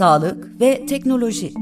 sağlık ve teknoloji.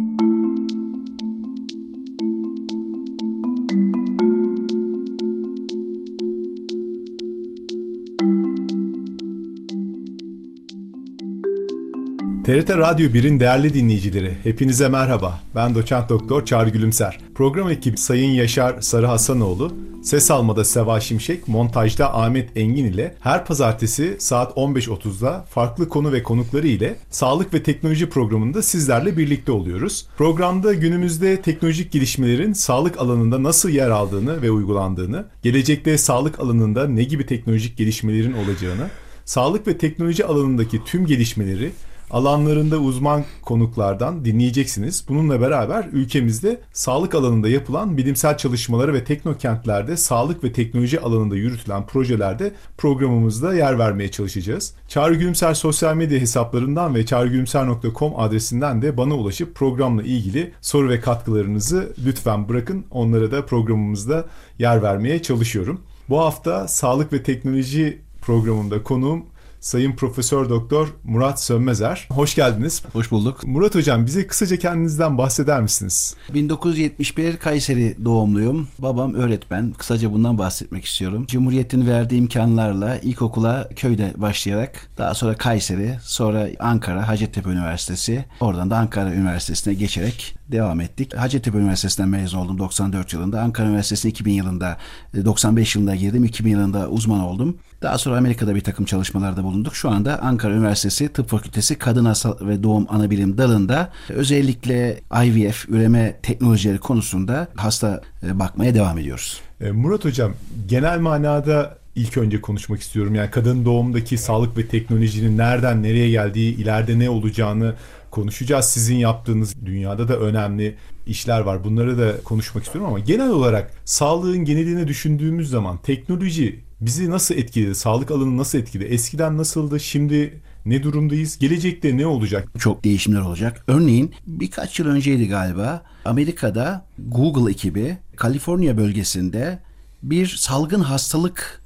TRT Radyo 1'in değerli dinleyicileri, hepinize merhaba. Ben doçent doktor Çağrı Gülümser. Program ekibi Sayın Yaşar Sarı Hasanoğlu, ses almada Seva Şimşek, montajda Ahmet Engin ile her pazartesi saat 15.30'da farklı konu ve konukları ile sağlık ve teknoloji programında sizlerle birlikte oluyoruz. Programda günümüzde teknolojik gelişmelerin sağlık alanında nasıl yer aldığını ve uygulandığını, gelecekte sağlık alanında ne gibi teknolojik gelişmelerin olacağını, sağlık ve teknoloji alanındaki tüm gelişmeleri alanlarında uzman konuklardan dinleyeceksiniz. Bununla beraber ülkemizde sağlık alanında yapılan bilimsel çalışmaları ve teknokentlerde sağlık ve teknoloji alanında yürütülen projelerde programımızda yer vermeye çalışacağız. Çağrı Gülümser sosyal medya hesaplarından ve çağrıgülümser.com adresinden de bana ulaşıp programla ilgili soru ve katkılarınızı lütfen bırakın. Onlara da programımızda yer vermeye çalışıyorum. Bu hafta sağlık ve teknoloji programında konuğum Sayın Profesör Doktor Murat Sönmezer. Hoş geldiniz. Hoş bulduk. Murat Hocam bize kısaca kendinizden bahseder misiniz? 1971 Kayseri doğumluyum. Babam öğretmen. Kısaca bundan bahsetmek istiyorum. Cumhuriyet'in verdiği imkanlarla ilkokula köyde başlayarak daha sonra Kayseri, sonra Ankara Hacettepe Üniversitesi, oradan da Ankara Üniversitesi'ne geçerek devam ettik. Hacettepe Üniversitesi'nden mezun oldum 94 yılında. Ankara Üniversitesi'ne 2000 yılında, 95 yılında girdim. 2000 yılında uzman oldum. Daha sonra Amerika'da bir takım çalışmalarda bulunduk. Şu anda Ankara Üniversitesi Tıp Fakültesi Kadın Hasta ve Doğum Anabilim dalında özellikle IVF, üreme teknolojileri konusunda hasta e, bakmaya devam ediyoruz. E, Murat Hocam genel manada ilk önce konuşmak istiyorum. Yani kadın doğumdaki sağlık ve teknolojinin nereden nereye geldiği, ileride ne olacağını konuşacağız. Sizin yaptığınız dünyada da önemli işler var. Bunları da konuşmak istiyorum ama genel olarak sağlığın genelini düşündüğümüz zaman teknoloji bizi nasıl etkiledi? Sağlık alanı nasıl etkiledi? Eskiden nasıldı? Şimdi ne durumdayız? Gelecekte ne olacak? Çok değişimler olacak. Örneğin birkaç yıl önceydi galiba Amerika'da Google ekibi Kaliforniya bölgesinde bir salgın hastalık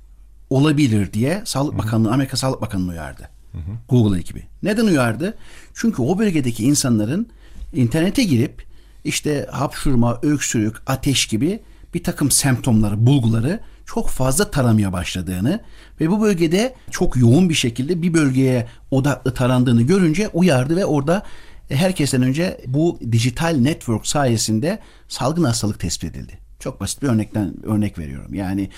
olabilir diye Sağlık Bakanlığı, Amerika Sağlık Bakanlığı uyardı. Google ekibi. Neden uyardı? Çünkü o bölgedeki insanların internete girip işte hapşurma, öksürük, ateş gibi bir takım semptomları, bulguları çok fazla taramaya başladığını ve bu bölgede çok yoğun bir şekilde bir bölgeye odaklı tarandığını görünce uyardı ve orada herkesten önce bu dijital network sayesinde salgın hastalık tespit edildi. Çok basit bir örnekten örnek veriyorum. Yani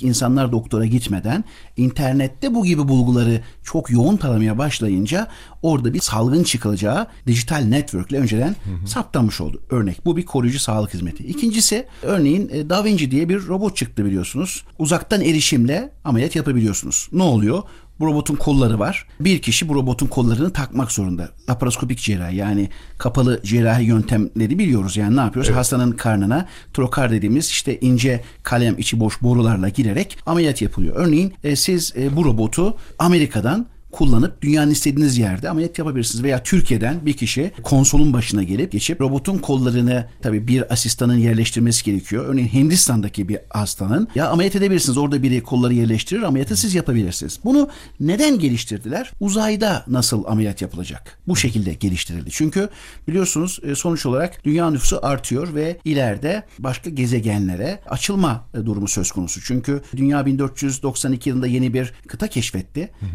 insanlar doktora gitmeden internette bu gibi bulguları çok yoğun taramaya başlayınca orada bir salgın çıkılacağı dijital network ile önceden hı hı. saptanmış oldu. Örnek bu bir koruyucu sağlık hizmeti. İkincisi örneğin e, Da Vinci diye bir robot çıktı biliyorsunuz. Uzaktan erişimle ameliyat yapabiliyorsunuz. Ne oluyor? Bu robotun kolları var. Bir kişi bu robotun kollarını takmak zorunda. Laparoskopik cerrahi yani kapalı cerrahi yöntemleri biliyoruz. Yani ne yapıyoruz? Evet. Hastanın karnına trokar dediğimiz işte ince kalem içi boş borularla girerek ameliyat yapılıyor. Örneğin e, siz e, bu robotu Amerika'dan kullanıp dünyanın istediğiniz yerde ameliyat yapabilirsiniz. Veya Türkiye'den bir kişi konsolun başına gelip geçip robotun kollarını tabii bir asistanın yerleştirmesi gerekiyor. Örneğin Hindistan'daki bir hastanın ya ameliyat edebilirsiniz. Orada biri kolları yerleştirir ameliyatı siz yapabilirsiniz. Bunu neden geliştirdiler? Uzayda nasıl ameliyat yapılacak? Bu şekilde geliştirildi. Çünkü biliyorsunuz e, sonuç olarak dünya nüfusu artıyor ve ileride başka gezegenlere açılma e, durumu söz konusu. Çünkü dünya 1492 yılında yeni bir kıta keşfetti. Hı.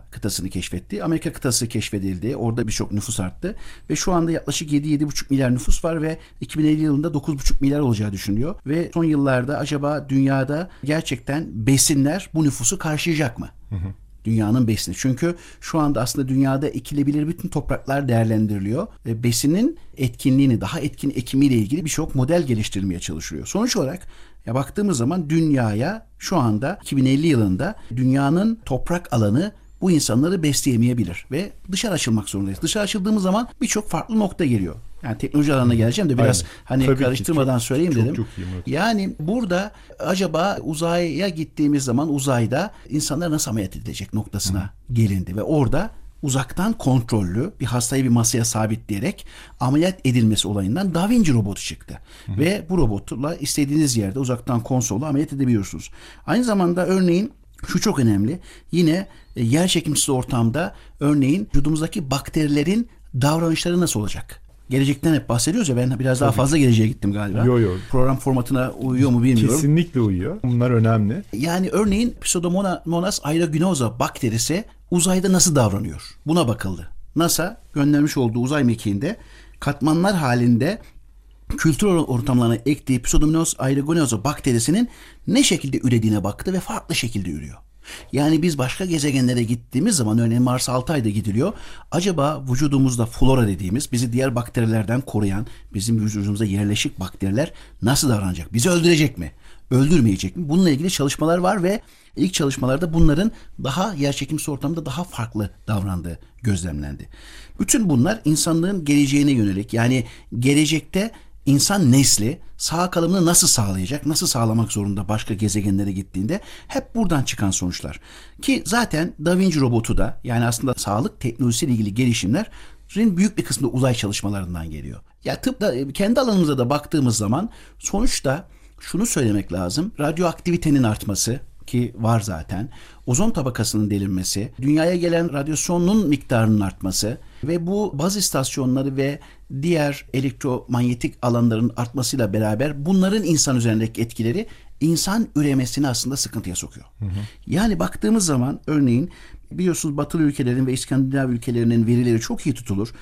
Amerika kıtasını keşfetti. Amerika kıtası keşfedildi. Orada birçok nüfus arttı. Ve şu anda yaklaşık 7-7,5 milyar nüfus var ve 2050 yılında 9,5 milyar olacağı düşünülüyor. Ve son yıllarda acaba dünyada gerçekten besinler bu nüfusu karşılayacak mı? Hı hı dünyanın besini. Çünkü şu anda aslında dünyada ekilebilir bütün topraklar değerlendiriliyor. ve Besinin etkinliğini, daha etkin ekimiyle ilgili birçok model geliştirilmeye çalışılıyor. Sonuç olarak ya baktığımız zaman dünyaya şu anda 2050 yılında dünyanın toprak alanı bu insanları besleyemeyebilir ve dışarı açılmak zorundayız. Dışarı açıldığımız zaman birçok farklı nokta geliyor. Yani teknoloji alanına geleceğim de biraz Aynen. hani Tabii karıştırmadan ki, çok, söyleyeyim çok, dedim. Çok iyi, yani burada acaba uzaya gittiğimiz zaman uzayda insanlar nasıl ameliyat edilecek noktasına Hı. gelindi ve orada uzaktan kontrollü bir hastayı bir masaya sabitleyerek ameliyat edilmesi olayından Da Vinci robotu çıktı. Hı. Ve bu robotla istediğiniz yerde uzaktan konsolu ameliyat edebiliyorsunuz. Aynı zamanda örneğin şu çok önemli. Yine yer çekimsiz ortamda örneğin vücudumuzdaki bakterilerin davranışları nasıl olacak? Gelecekten hep bahsediyoruz ya ben biraz daha fazla geleceğe gittim galiba. Yo, yo. Program formatına uyuyor mu bilmiyorum. Kesinlikle uyuyor. Bunlar önemli. Yani örneğin Pseudomonas aeruginosa bakterisi uzayda nasıl davranıyor? Buna bakıldı. NASA göndermiş olduğu uzay mekiğinde katmanlar halinde kültür ortamlarına ektiği Pseudomonas aeruginosa bakterisinin ne şekilde ürediğine baktı ve farklı şekilde ürüyor. Yani biz başka gezegenlere gittiğimiz zaman örneğin Mars 6 ayda gidiliyor. Acaba vücudumuzda flora dediğimiz bizi diğer bakterilerden koruyan bizim vücudumuzda yerleşik bakteriler nasıl davranacak? Bizi öldürecek mi? Öldürmeyecek mi? Bununla ilgili çalışmalar var ve ilk çalışmalarda bunların daha yerçekimsi ortamda daha farklı davrandığı gözlemlendi. Bütün bunlar insanlığın geleceğine yönelik yani gelecekte insan nesli sağ kalımını nasıl sağlayacak, nasıl sağlamak zorunda başka gezegenlere gittiğinde hep buradan çıkan sonuçlar. Ki zaten Da Vinci robotu da yani aslında sağlık teknolojisiyle ilgili gelişimlerin büyük bir kısmı da uzay çalışmalarından geliyor. Ya tıpta kendi alanımıza da baktığımız zaman sonuçta şunu söylemek lazım. Radyoaktivitenin artması ki var zaten. Ozon tabakasının delinmesi, dünyaya gelen radyasyonun miktarının artması ve bu baz istasyonları ve diğer elektromanyetik alanların artmasıyla beraber bunların insan üzerindeki etkileri insan üremesini aslında sıkıntıya sokuyor. Hı hı. Yani baktığımız zaman örneğin biliyorsunuz batılı ülkelerin ve İskandinav ülkelerinin verileri çok iyi tutulur.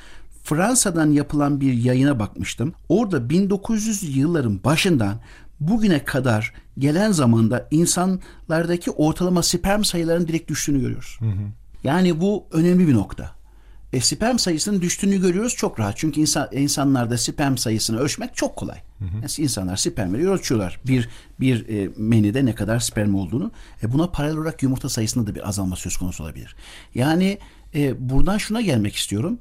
Fransa'dan yapılan bir yayına bakmıştım. Orada 1900 yılların başından bugüne kadar gelen zamanda insanlardaki ortalama sperm sayılarının direkt düştüğünü görüyoruz. Hı hı. Yani bu önemli bir nokta. E, sperm sayısının düştüğünü görüyoruz çok rahat. Çünkü insan, insanlarda sperm sayısını ölçmek çok kolay. Hı hı. Yani insanlar spermleri ölçüyorlar. Bir bir e, menide ne kadar sperm olduğunu. E, buna paralel olarak yumurta sayısında da bir azalma söz konusu olabilir. Yani e, buradan şuna gelmek istiyorum.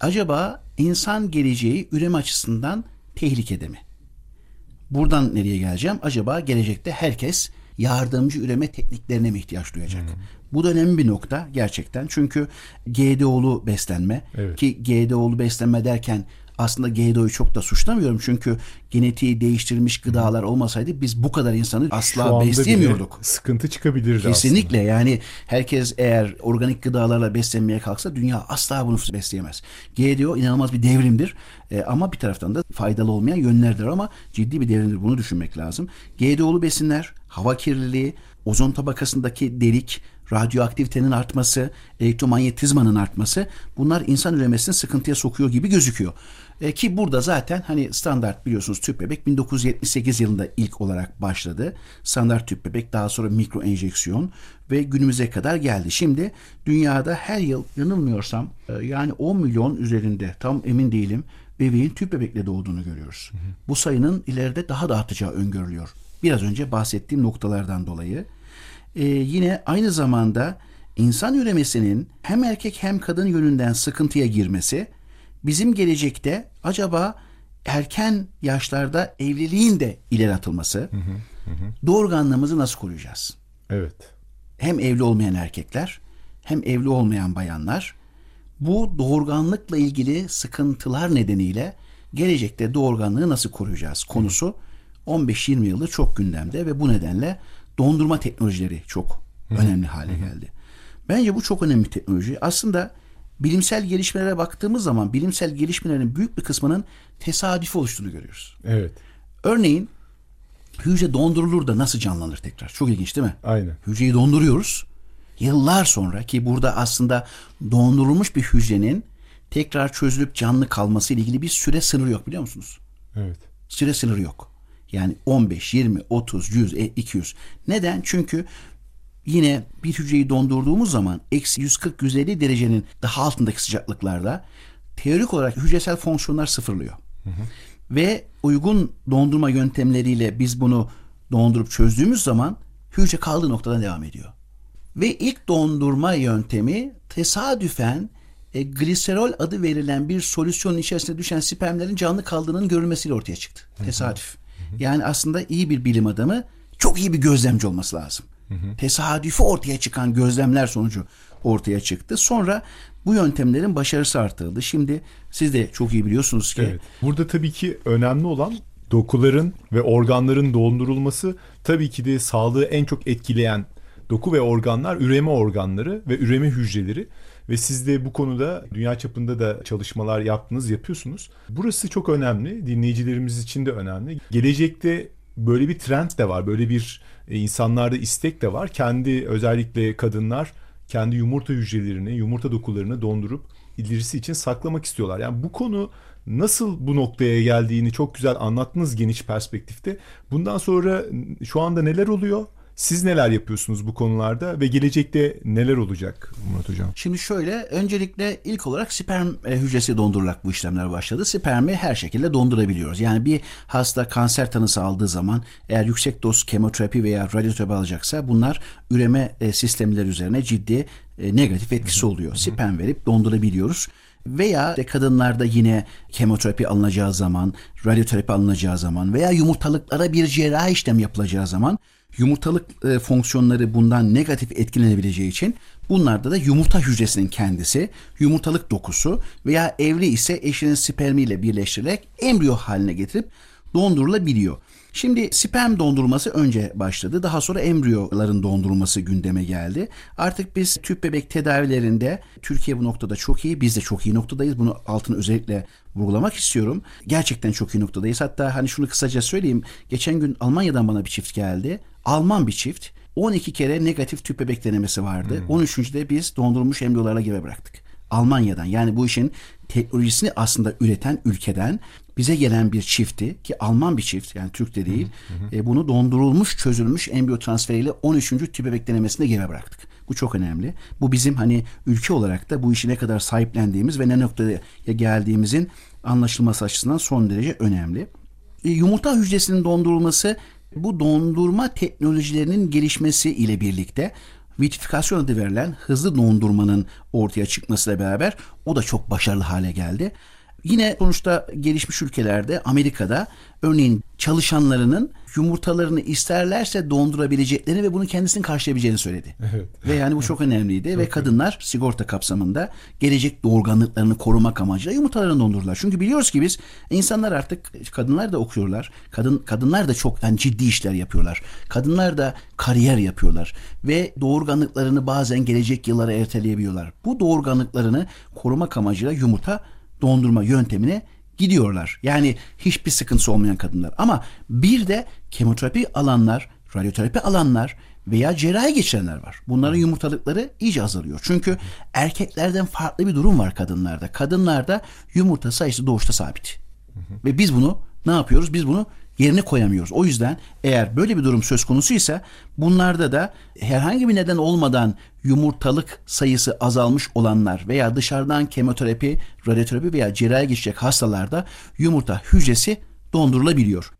Acaba insan geleceği üreme açısından tehlikede mi? Buradan nereye geleceğim? Acaba gelecekte herkes yardımcı üreme tekniklerine mi ihtiyaç duyacak? Hmm. Bu da önemli bir nokta gerçekten. Çünkü GDO'lu beslenme evet. ki GDO'lu beslenme derken aslında GDO'yu çok da suçlamıyorum. Çünkü genetiği değiştirilmiş gıdalar olmasaydı biz bu kadar insanı asla besleyemiyorduk. Sıkıntı çıkabilirdi Kesinlikle aslında. yani herkes eğer organik gıdalarla beslenmeye kalksa dünya asla bunu besleyemez. GDO inanılmaz bir devrimdir. E, ama bir taraftan da faydalı olmayan yönlerdir ama ciddi bir devrimdir. Bunu düşünmek lazım. GDO'lu besinler, hava kirliliği, ozon tabakasındaki delik, radyoaktivitenin artması, elektromanyetizmanın artması bunlar insan üremesini sıkıntıya sokuyor gibi gözüküyor. E, ki burada zaten hani standart biliyorsunuz tüp bebek 1978 yılında ilk olarak başladı. Standart tüp bebek daha sonra mikro enjeksiyon ve günümüze kadar geldi. Şimdi dünyada her yıl yanılmıyorsam e, yani 10 milyon üzerinde tam emin değilim bebeğin tüp bebekle doğduğunu görüyoruz. Hı hı. Bu sayının ileride daha da artacağı öngörülüyor. Biraz önce bahsettiğim noktalardan dolayı. Ee, yine aynı zamanda insan üremesinin hem erkek hem kadın yönünden sıkıntıya girmesi bizim gelecekte acaba erken yaşlarda evliliğin de ileri atılması, hı hı, hı. doğurganlığımızı nasıl koruyacağız? Evet. Hem evli olmayan erkekler hem evli olmayan bayanlar bu doğurganlıkla ilgili sıkıntılar nedeniyle gelecekte doğurganlığı nasıl koruyacağız konusu 15-20 yıldır çok gündemde ve bu nedenle dondurma teknolojileri çok önemli hale geldi. Bence bu çok önemli teknoloji. Aslında bilimsel gelişmelere baktığımız zaman bilimsel gelişmelerin büyük bir kısmının tesadüfi oluştuğunu görüyoruz. Evet. Örneğin hücre dondurulur da nasıl canlanır tekrar? Çok ilginç değil mi? Aynen. Hücreyi donduruyoruz. Yıllar sonra ki burada aslında dondurulmuş bir hücrenin tekrar çözülüp canlı kalması ile ilgili bir süre sınırı yok biliyor musunuz? Evet. Süre sınırı yok. Yani 15, 20, 30, 100, 200. Neden? Çünkü yine bir hücreyi dondurduğumuz zaman eksi 140-150 derecenin daha altındaki sıcaklıklarda teorik olarak hücresel fonksiyonlar sıfırlıyor. Hı hı. Ve uygun dondurma yöntemleriyle biz bunu dondurup çözdüğümüz zaman hücre kaldığı noktadan devam ediyor. Ve ilk dondurma yöntemi tesadüfen e, gliserol adı verilen bir solüsyonun içerisine düşen spermlerin canlı kaldığının görülmesiyle ortaya çıktı. Tesadüf. Hı hı. Yani aslında iyi bir bilim adamı çok iyi bir gözlemci olması lazım. Hı hı. Tesadüfi ortaya çıkan gözlemler sonucu ortaya çıktı. Sonra bu yöntemlerin başarısı artırıldı. Şimdi siz de çok iyi biliyorsunuz ki. Evet. Burada tabii ki önemli olan dokuların ve organların dondurulması tabii ki de sağlığı en çok etkileyen doku ve organlar üreme organları ve üreme hücreleri ve siz de bu konuda dünya çapında da çalışmalar yaptınız, yapıyorsunuz. Burası çok önemli. Dinleyicilerimiz için de önemli. Gelecekte böyle bir trend de var. Böyle bir e, insanlarda istek de var. Kendi özellikle kadınlar kendi yumurta hücrelerini, yumurta dokularını dondurup ilerisi için saklamak istiyorlar. Yani bu konu nasıl bu noktaya geldiğini çok güzel anlattınız geniş perspektifte. Bundan sonra şu anda neler oluyor? Siz neler yapıyorsunuz bu konularda ve gelecekte neler olacak Murat Hocam? Şimdi şöyle öncelikle ilk olarak sperm e, hücresi dondurularak bu işlemler başladı. Spermi her şekilde dondurabiliyoruz. Yani bir hasta kanser tanısı aldığı zaman eğer yüksek doz kemoterapi veya radyoterapi alacaksa bunlar üreme e, sistemleri üzerine ciddi e, negatif etkisi oluyor. Sperm verip dondurabiliyoruz. Veya de kadınlarda yine kemoterapi alınacağı zaman, radyoterapi alınacağı zaman veya yumurtalıklara bir cerrahi işlem yapılacağı zaman yumurtalık e, fonksiyonları bundan negatif etkilenebileceği için bunlarda da yumurta hücresinin kendisi, yumurtalık dokusu veya evli ise eşinin spermiyle birleştirilerek embriyo haline getirip dondurulabiliyor. Şimdi sperm dondurulması önce başladı. Daha sonra embriyoların dondurulması gündeme geldi. Artık biz tüp bebek tedavilerinde Türkiye bu noktada çok iyi. Biz de çok iyi noktadayız. Bunu altını özellikle vurgulamak istiyorum. Gerçekten çok iyi noktadayız. Hatta hani şunu kısaca söyleyeyim. Geçen gün Almanya'dan bana bir çift geldi. Alman bir çift. 12 kere negatif tüp bebek denemesi vardı. Hmm. 13. de biz dondurulmuş embriyolarla gebe bıraktık. Almanya'dan yani bu işin teknolojisini aslında üreten ülkeden bize gelen bir çifti ki Alman bir çift yani Türk de değil hı hı. E, bunu dondurulmuş çözülmüş embriyo transferiyle 13. tüp bebek denemesinde geri bıraktık. Bu çok önemli. Bu bizim hani ülke olarak da bu işi ne kadar sahiplendiğimiz ve ne noktaya geldiğimizin anlaşılması açısından son derece önemli. E, yumurta hücresinin dondurulması bu dondurma teknolojilerinin gelişmesi ile birlikte vitrifikasyon adı verilen hızlı dondurmanın ortaya çıkmasıyla beraber o da çok başarılı hale geldi. Yine sonuçta gelişmiş ülkelerde Amerika'da örneğin çalışanlarının yumurtalarını isterlerse dondurabileceklerini ve bunu kendisinin karşılayabileceğini söyledi. Evet. Ve yani bu çok önemliydi çok ve kadınlar sigorta kapsamında gelecek doğurganlıklarını korumak amacıyla yumurtalarını dondururlar. Çünkü biliyoruz ki biz insanlar artık kadınlar da okuyorlar. Kadın kadınlar da çok yani ciddi işler yapıyorlar. Kadınlar da kariyer yapıyorlar ve doğurganlıklarını bazen gelecek yıllara erteleyebiliyorlar. Bu doğurganlıklarını korumak amacıyla yumurta dondurma yöntemine gidiyorlar. Yani hiçbir sıkıntısı olmayan kadınlar. Ama bir de kemoterapi alanlar, radyoterapi alanlar veya cerrahi geçirenler var. Bunların yumurtalıkları iyice azalıyor. Çünkü erkeklerden farklı bir durum var kadınlarda. Kadınlarda yumurta sayısı doğuşta sabit. Ve biz bunu ne yapıyoruz? Biz bunu yerine koyamıyoruz. O yüzden eğer böyle bir durum söz konusu ise bunlarda da herhangi bir neden olmadan yumurtalık sayısı azalmış olanlar veya dışarıdan kemoterapi, radyoterapi veya cerrahi geçecek hastalarda yumurta hücresi dondurulabiliyor.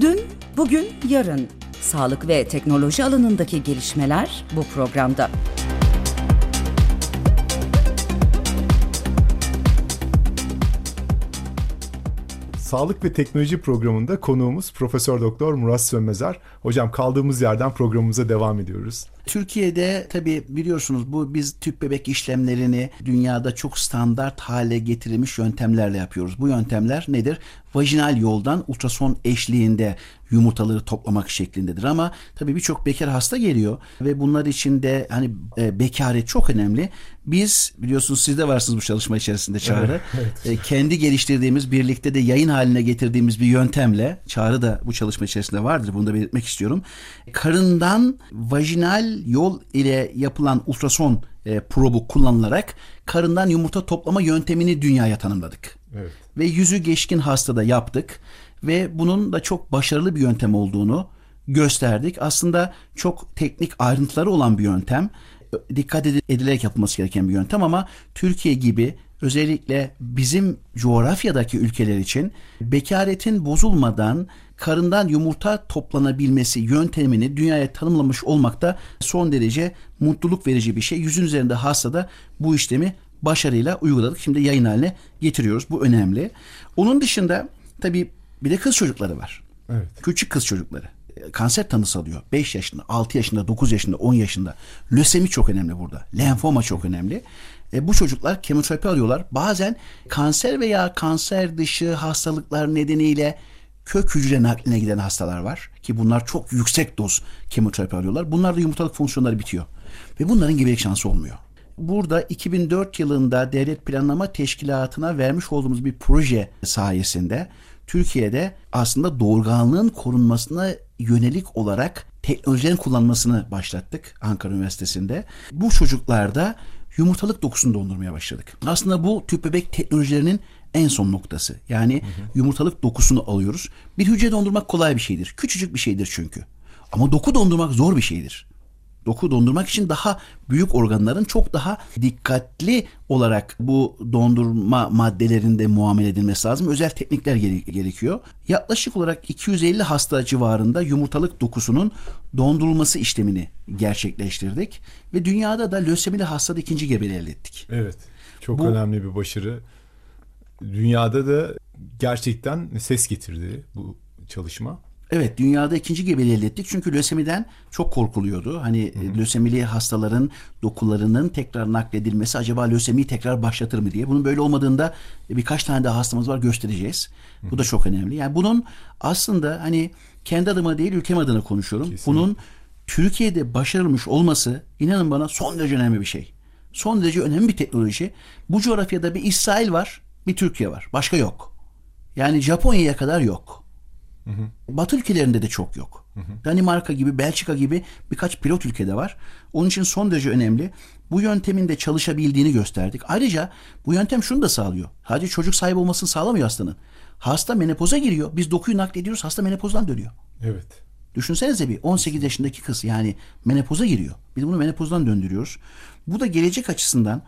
Dün, bugün, yarın sağlık ve teknoloji alanındaki gelişmeler bu programda. Sağlık ve Teknoloji programında konuğumuz Profesör Doktor Murat Sönmezer. Hocam kaldığımız yerden programımıza devam ediyoruz. Türkiye'de tabii biliyorsunuz bu biz tüp bebek işlemlerini dünyada çok standart hale getirilmiş yöntemlerle yapıyoruz. Bu yöntemler nedir? Vajinal yoldan ultrason eşliğinde yumurtaları toplamak şeklindedir. Ama tabii birçok bekar hasta geliyor ve bunlar için de hani e, bekaret çok önemli. Biz biliyorsunuz siz de varsınız bu çalışma içerisinde Çağrı. Evet, evet. E, kendi geliştirdiğimiz birlikte de yayın haline getirdiğimiz bir yöntemle Çağrı da bu çalışma içerisinde vardır. Bunu da belirtmek istiyorum. Karından vajinal yol ile yapılan ultrason e, probu kullanılarak karından yumurta toplama yöntemini dünyaya tanımladık. Evet. Ve yüzü geçkin hastada yaptık ve bunun da çok başarılı bir yöntem olduğunu gösterdik. Aslında çok teknik ayrıntıları olan bir yöntem. Dikkat edilerek yapılması gereken bir yöntem ama Türkiye gibi özellikle bizim coğrafyadaki ülkeler için bekaretin bozulmadan karından yumurta toplanabilmesi yöntemini dünyaya tanımlamış olmak da son derece mutluluk verici bir şey. Yüzün üzerinde hastada bu işlemi başarıyla uyguladık. Şimdi yayın haline getiriyoruz. Bu önemli. Onun dışında tabii bir de kız çocukları var. Evet. Küçük kız çocukları. Kanser tanısı alıyor. 5 yaşında, 6 yaşında, 9 yaşında, 10 yaşında. Lösemi çok önemli burada. Lenfoma çok önemli. E, bu çocuklar kemoterapi alıyorlar. Bazen kanser veya kanser dışı hastalıklar nedeniyle kök hücre nakline giden hastalar var ki bunlar çok yüksek doz kemoterapi alıyorlar. Bunlarda yumurtalık fonksiyonları bitiyor ve bunların gebelik şansı olmuyor. Burada 2004 yılında Devlet Planlama Teşkilatı'na vermiş olduğumuz bir proje sayesinde Türkiye'de aslında doğurganlığın korunmasına yönelik olarak teknolojilerin kullanmasını başlattık Ankara Üniversitesi'nde. Bu çocuklarda yumurtalık dokusunu dondurmaya başladık. Aslında bu tüp bebek teknolojilerinin en son noktası. Yani hı hı. yumurtalık dokusunu alıyoruz. Bir hücre dondurmak kolay bir şeydir. Küçücük bir şeydir çünkü. Ama doku dondurmak zor bir şeydir doku dondurmak için daha büyük organların çok daha dikkatli olarak bu dondurma maddelerinde muamele edilmesi lazım. Özel teknikler gerekiyor. Yaklaşık olarak 250 hasta civarında yumurtalık dokusunun dondurulması işlemini gerçekleştirdik ve dünyada da lösemili hastada ikinci gebeliği elde ettik. Evet. Çok bu, önemli bir başarı. Dünyada da gerçekten ses getirdi bu çalışma. Evet dünyada ikinci gebeliği elde ettik. Çünkü lösemiden çok korkuluyordu. Hani hı hı. lösemili hastaların dokularının tekrar nakledilmesi acaba lösemiyi tekrar başlatır mı diye. Bunun böyle olmadığında birkaç tane daha hastamız var göstereceğiz. Hı hı. Bu da çok önemli. Yani bunun aslında hani kendi adıma değil ülkem adına konuşuyorum. Kesinlikle. Bunun Türkiye'de başarılmış olması inanın bana son derece önemli bir şey. Son derece önemli bir teknoloji. Bu coğrafyada bir İsrail var, bir Türkiye var. Başka yok. Yani Japonya'ya kadar yok. Hı hı. Batı ülkelerinde de çok yok. Hı hı. Danimarka gibi, Belçika gibi birkaç pilot ülkede var. Onun için son derece önemli. Bu yöntemin de çalışabildiğini gösterdik. Ayrıca bu yöntem şunu da sağlıyor. Sadece çocuk sahibi olmasını sağlamıyor hastanın. Hasta menopoza giriyor. Biz dokuyu naklediyoruz. Hasta menopozdan dönüyor. Evet. Düşünsenize bir 18 yaşındaki kız yani menopoza giriyor. Biz bunu menopozdan döndürüyoruz. Bu da gelecek açısından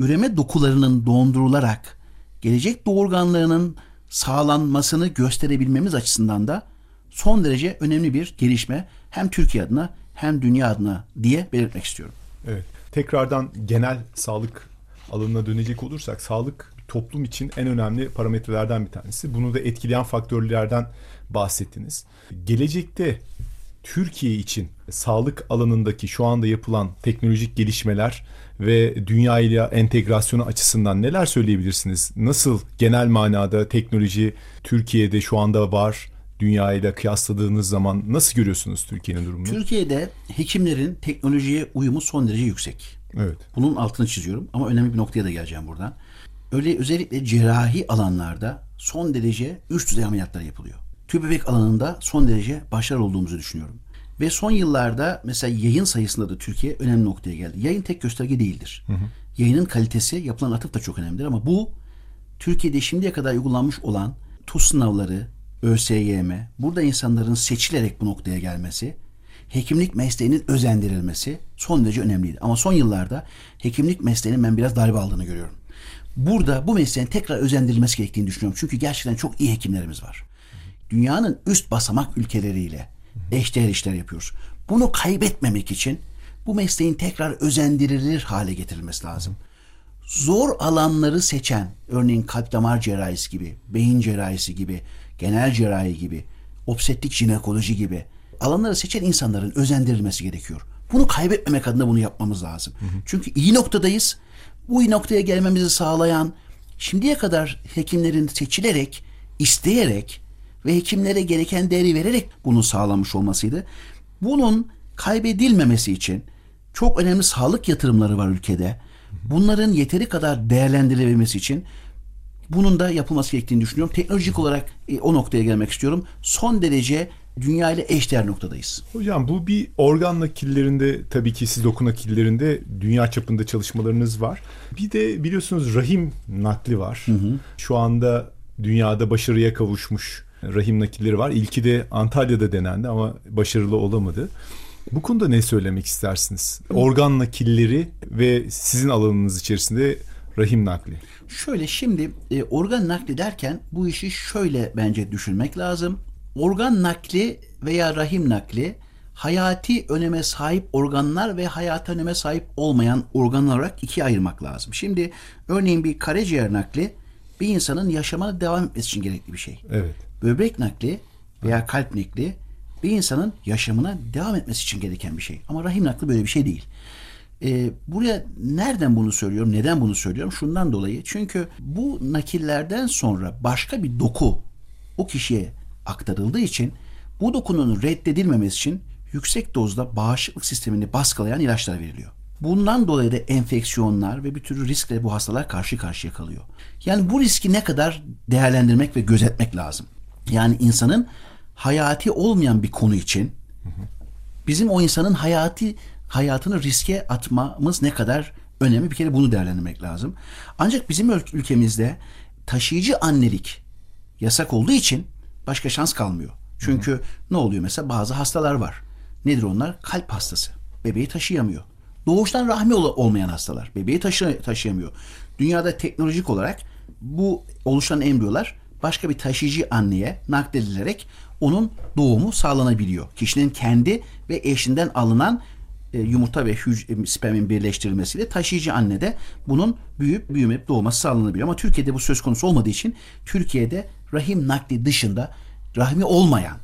üreme dokularının dondurularak gelecek doğurganlarının sağlanmasını gösterebilmemiz açısından da son derece önemli bir gelişme hem Türkiye adına hem dünya adına diye belirtmek istiyorum. Evet. Tekrardan genel sağlık alanına dönecek olursak sağlık toplum için en önemli parametrelerden bir tanesi. Bunu da etkileyen faktörlerden bahsettiniz. Gelecekte Türkiye için sağlık alanındaki şu anda yapılan teknolojik gelişmeler ve dünya ile entegrasyonu açısından neler söyleyebilirsiniz? Nasıl genel manada teknoloji Türkiye'de şu anda var? Dünya ile kıyasladığınız zaman nasıl görüyorsunuz Türkiye'nin durumunu? Türkiye'de hekimlerin teknolojiye uyumu son derece yüksek. Evet. Bunun altını çiziyorum ama önemli bir noktaya da geleceğim buradan. Öyle özellikle cerrahi alanlarda son derece üst düzey ameliyatlar yapılıyor. Tüp bebek alanında son derece başarılı olduğumuzu düşünüyorum. Ve son yıllarda mesela yayın sayısında da Türkiye önemli noktaya geldi. Yayın tek gösterge değildir. Hı hı. Yayının kalitesi, yapılan atıf da çok önemlidir ama bu Türkiye'de şimdiye kadar uygulanmış olan TUS sınavları, ÖSYM, burada insanların seçilerek bu noktaya gelmesi, hekimlik mesleğinin özendirilmesi son derece önemliydi. Ama son yıllarda hekimlik mesleğinin ben biraz darbe aldığını görüyorum. Burada bu mesleğin tekrar özendirilmesi gerektiğini düşünüyorum. Çünkü gerçekten çok iyi hekimlerimiz var. Dünyanın üst basamak ülkeleriyle eşdeğer işler yapıyoruz. Bunu kaybetmemek için bu mesleğin tekrar özendirilir hale getirilmesi lazım. Zor alanları seçen, örneğin kalp damar cerrahisi gibi, beyin cerrahisi gibi, genel cerrahi gibi, obstetrik jinekoloji gibi alanları seçen insanların özendirilmesi gerekiyor. Bunu kaybetmemek adına bunu yapmamız lazım. Hı hı. Çünkü iyi noktadayız. Bu iyi noktaya gelmemizi sağlayan şimdiye kadar hekimlerin seçilerek, isteyerek ve hekimlere gereken değeri vererek bunu sağlamış olmasıydı. Bunun kaybedilmemesi için çok önemli sağlık yatırımları var ülkede. Bunların yeteri kadar değerlendirilebilmesi için bunun da yapılması gerektiğini düşünüyorum. Teknolojik olarak e, o noktaya gelmek istiyorum. Son derece dünya ile eşdeğer noktadayız. Hocam bu bir organ nakillerinde tabii ki siz doku nakillerinde dünya çapında çalışmalarınız var. Bir de biliyorsunuz rahim nakli var. Hı hı. Şu anda dünyada başarıya kavuşmuş rahim nakilleri var. İlki de Antalya'da denendi ama başarılı olamadı. Bu konuda ne söylemek istersiniz? Organ nakilleri ve sizin alanınız içerisinde rahim nakli. Şöyle şimdi e, organ nakli derken bu işi şöyle bence düşünmek lazım. Organ nakli veya rahim nakli hayati öneme sahip organlar ve hayati öneme sahip olmayan organlar olarak ikiye ayırmak lazım. Şimdi örneğin bir karaciğer nakli bir insanın yaşamına devam etmesi için gerekli bir şey. Evet böbrek nakli veya kalp nakli bir insanın yaşamına devam etmesi için gereken bir şey. Ama rahim nakli böyle bir şey değil. E, buraya nereden bunu söylüyorum? Neden bunu söylüyorum? Şundan dolayı. Çünkü bu nakillerden sonra başka bir doku o kişiye aktarıldığı için bu dokunun reddedilmemesi için yüksek dozda bağışıklık sistemini baskılayan ilaçlar veriliyor. Bundan dolayı da enfeksiyonlar ve bir türlü riskle bu hastalar karşı karşıya kalıyor. Yani bu riski ne kadar değerlendirmek ve gözetmek lazım. Yani insanın hayati olmayan bir konu için bizim o insanın hayati hayatını riske atmamız ne kadar önemli bir kere bunu değerlendirmek lazım. Ancak bizim ülkemizde taşıyıcı annelik yasak olduğu için başka şans kalmıyor. Çünkü hı hı. ne oluyor mesela bazı hastalar var. Nedir onlar? Kalp hastası. Bebeği taşıyamıyor. Doğuştan rahmi ol- olmayan hastalar. Bebeği taşı- taşıyamıyor. Dünyada teknolojik olarak bu oluşan embriyolar başka bir taşıyıcı anneye nakledilerek onun doğumu sağlanabiliyor. Kişinin kendi ve eşinden alınan e, yumurta ve hüc- e, spermin birleştirilmesiyle taşıyıcı annede bunun büyüyüp büyümeyip doğması sağlanabiliyor. Ama Türkiye'de bu söz konusu olmadığı için Türkiye'de rahim nakli dışında rahmi olmayan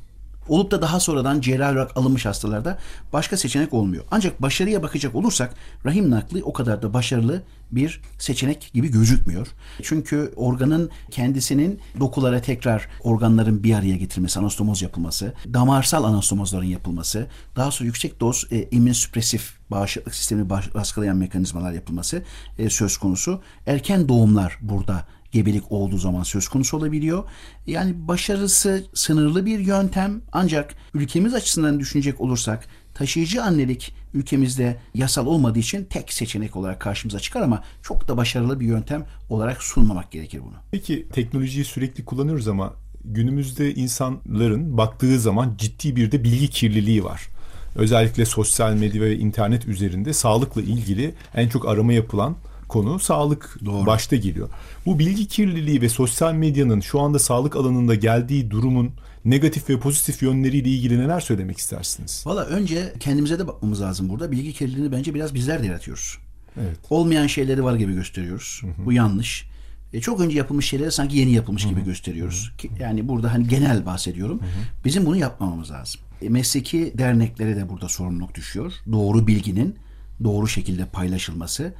olup da daha sonradan cerrahi olarak alınmış hastalarda başka seçenek olmuyor. Ancak başarıya bakacak olursak rahim nakli o kadar da başarılı bir seçenek gibi gözükmüyor. Çünkü organın kendisinin dokulara tekrar organların bir araya getirmesi, anastomoz yapılması, damarsal anastomozların yapılması, daha sonra yüksek doz e, immünsüpresif bağışıklık sistemini baskılayan mekanizmalar yapılması e, söz konusu. Erken doğumlar burada gebelik olduğu zaman söz konusu olabiliyor. Yani başarısı sınırlı bir yöntem ancak ülkemiz açısından düşünecek olursak taşıyıcı annelik ülkemizde yasal olmadığı için tek seçenek olarak karşımıza çıkar ama çok da başarılı bir yöntem olarak sunmamak gerekir bunu. Peki teknolojiyi sürekli kullanıyoruz ama günümüzde insanların baktığı zaman ciddi bir de bilgi kirliliği var. Özellikle sosyal medya ve internet üzerinde sağlıkla ilgili en çok arama yapılan konu sağlık Doğru. başta geliyor. Bu bilgi kirliliği ve sosyal medyanın şu anda sağlık alanında geldiği durumun negatif ve pozitif yönleriyle ilgili neler söylemek istersiniz? Valla önce kendimize de bakmamız lazım burada. Bilgi kirliliğini bence biraz bizler de yaratıyoruz. Evet. Olmayan şeyleri var gibi gösteriyoruz. Hı hı. Bu yanlış. E, çok önce yapılmış şeyleri sanki yeni yapılmış hı hı. gibi gösteriyoruz. Hı hı. Yani burada hani genel bahsediyorum. Hı hı. Bizim bunu yapmamamız lazım. E, mesleki derneklere de burada sorumluluk düşüyor. Doğru bilginin doğru şekilde paylaşılması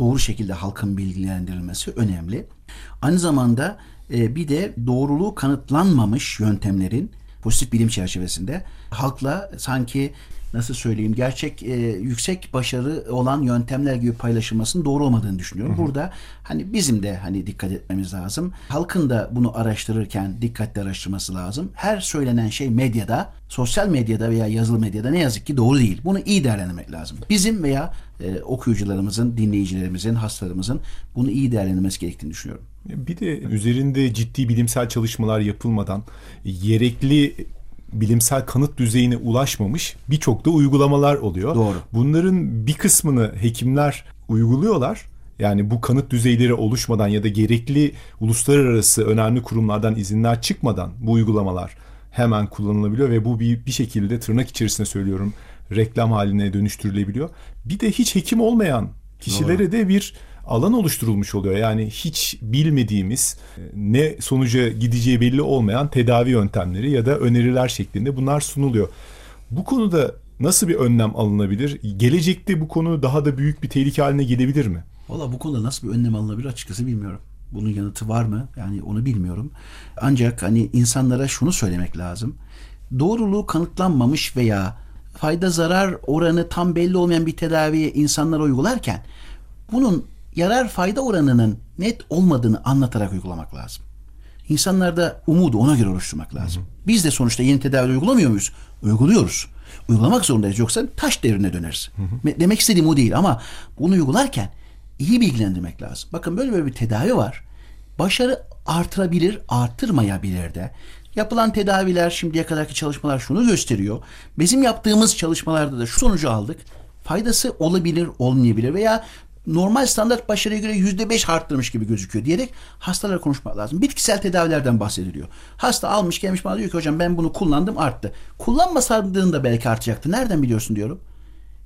doğru şekilde halkın bilgilendirilmesi önemli. Aynı zamanda e, bir de doğruluğu kanıtlanmamış yöntemlerin pozitif bilim çerçevesinde halkla sanki nasıl söyleyeyim gerçek e, yüksek başarı olan yöntemler gibi paylaşılmasının doğru olmadığını düşünüyorum. Hı hı. Burada hani bizim de hani dikkat etmemiz lazım. Halkın da bunu araştırırken dikkatli araştırması lazım. Her söylenen şey medyada, sosyal medyada veya yazılı medyada ne yazık ki doğru değil. Bunu iyi değerlendirmek lazım. Bizim veya e, okuyucularımızın, dinleyicilerimizin, hastalarımızın bunu iyi değerlendirmesi gerektiğini düşünüyorum. Bir de üzerinde ciddi bilimsel çalışmalar yapılmadan gerekli bilimsel kanıt düzeyine ulaşmamış birçok da uygulamalar oluyor. Doğru. Bunların bir kısmını hekimler uyguluyorlar. Yani bu kanıt düzeyleri oluşmadan ya da gerekli uluslararası önemli kurumlardan izinler çıkmadan bu uygulamalar hemen kullanılabiliyor ve bu bir, bir şekilde tırnak içerisinde söylüyorum reklam haline dönüştürülebiliyor. Bir de hiç hekim olmayan kişilere Doğru. de bir alan oluşturulmuş oluyor. Yani hiç bilmediğimiz ne sonuca gideceği belli olmayan tedavi yöntemleri ya da öneriler şeklinde bunlar sunuluyor. Bu konuda nasıl bir önlem alınabilir? Gelecekte bu konu daha da büyük bir tehlike haline gelebilir mi? Valla bu konuda nasıl bir önlem alınabilir açıkçası bilmiyorum. Bunun yanıtı var mı? Yani onu bilmiyorum. Ancak hani insanlara şunu söylemek lazım. Doğruluğu kanıtlanmamış veya fayda zarar oranı tam belli olmayan bir tedaviye insanlar uygularken bunun yarar fayda oranının net olmadığını anlatarak uygulamak lazım. İnsanlarda umudu ona göre oluşturmak lazım. Hı hı. Biz de sonuçta yeni tedavi uygulamıyor muyuz? Uyguluyoruz. Uygulamak zorundayız yoksa taş devrine döneriz. Hı hı. Demek istediğim o değil ama bunu uygularken iyi bilgilendirmek lazım. Bakın böyle böyle bir tedavi var. Başarı artırabilir, artırmayabilir de. Yapılan tedaviler şimdiye kadarki çalışmalar şunu gösteriyor. Bizim yaptığımız çalışmalarda da şu sonucu aldık. Faydası olabilir, olmayabilir veya normal standart başarıya göre yüzde beş arttırmış gibi gözüküyor diyerek hastalara konuşmak lazım. Bitkisel tedavilerden bahsediliyor. Hasta almış gelmiş bana diyor ki hocam ben bunu kullandım arttı. Kullanmasaydın da belki artacaktı. Nereden biliyorsun diyorum.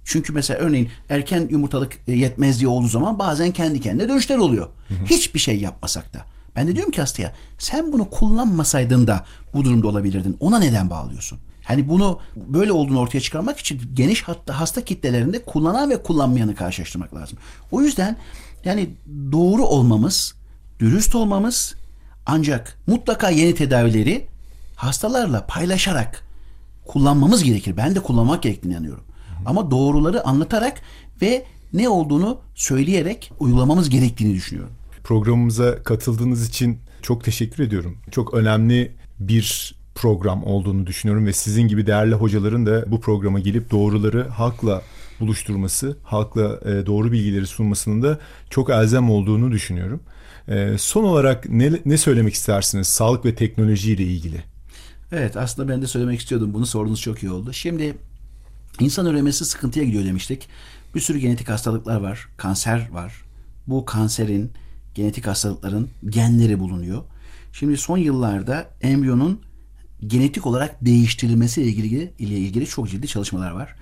Çünkü mesela örneğin erken yumurtalık e, yetmezliği olduğu zaman bazen kendi kendine dönüşler oluyor. Hiçbir şey yapmasak da. Ben de diyorum ki hastaya sen bunu kullanmasaydın da bu durumda olabilirdin. Ona neden bağlıyorsun? Hani bunu böyle olduğunu ortaya çıkarmak için geniş hatta hasta kitlelerinde kullanan ve kullanmayanı karşılaştırmak lazım. O yüzden yani doğru olmamız, dürüst olmamız ancak mutlaka yeni tedavileri hastalarla paylaşarak kullanmamız gerekir. Ben de kullanmak gerektiğini inanıyorum. Ama doğruları anlatarak ve ne olduğunu söyleyerek uygulamamız gerektiğini düşünüyorum. Programımıza katıldığınız için çok teşekkür ediyorum. Çok önemli bir program olduğunu düşünüyorum ve sizin gibi değerli hocaların da bu programa gelip doğruları halkla buluşturması, halkla e, doğru bilgileri sunmasının da çok elzem olduğunu düşünüyorum. E, son olarak ne, ne söylemek istersiniz sağlık ve teknoloji ile ilgili? Evet aslında ben de söylemek istiyordum. Bunu sorduğunuz çok iyi oldu. Şimdi insan üremesi sıkıntıya gidiyor demiştik. Bir sürü genetik hastalıklar var. Kanser var. Bu kanserin, genetik hastalıkların genleri bulunuyor. Şimdi son yıllarda embriyonun genetik olarak değiştirilmesi ile ilgili, ile ilgili çok ciddi çalışmalar var.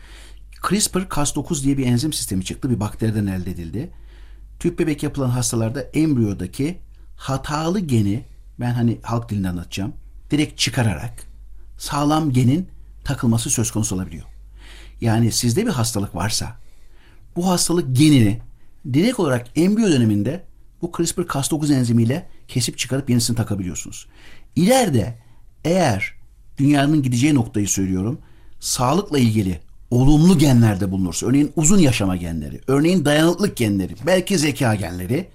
CRISPR-Cas9 diye bir enzim sistemi çıktı. Bir bakteriden elde edildi. Tüp bebek yapılan hastalarda embriyodaki hatalı geni ben hani halk dilinde anlatacağım. Direkt çıkararak sağlam genin takılması söz konusu olabiliyor. Yani sizde bir hastalık varsa bu hastalık genini direkt olarak embriyo döneminde bu CRISPR-Cas9 enzimiyle kesip çıkarıp yenisini takabiliyorsunuz. İleride eğer dünyanın gideceği noktayı söylüyorum, sağlıkla ilgili olumlu genlerde bulunursa, örneğin uzun yaşama genleri, örneğin dayanıklık genleri, belki zeka genleri,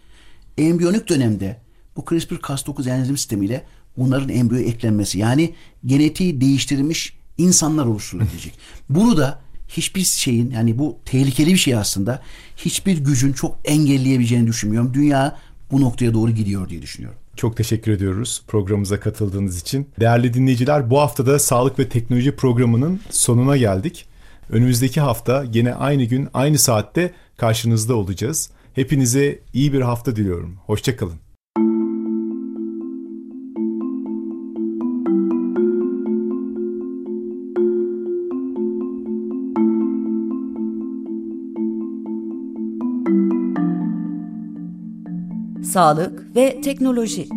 embriyonik dönemde bu CRISPR-Cas9 enzim sistemiyle bunların embriyo eklenmesi yani genetiği değiştirilmiş insanlar oluşturulabilecek. Bunu da hiçbir şeyin yani bu tehlikeli bir şey aslında hiçbir gücün çok engelleyebileceğini düşünmüyorum. Dünya bu noktaya doğru gidiyor diye düşünüyorum. Çok teşekkür ediyoruz programımıza katıldığınız için. Değerli dinleyiciler bu hafta da Sağlık ve Teknoloji programının sonuna geldik. Önümüzdeki hafta yine aynı gün aynı saatte karşınızda olacağız. Hepinize iyi bir hafta diliyorum. Hoşçakalın. Sağlık ve teknoloji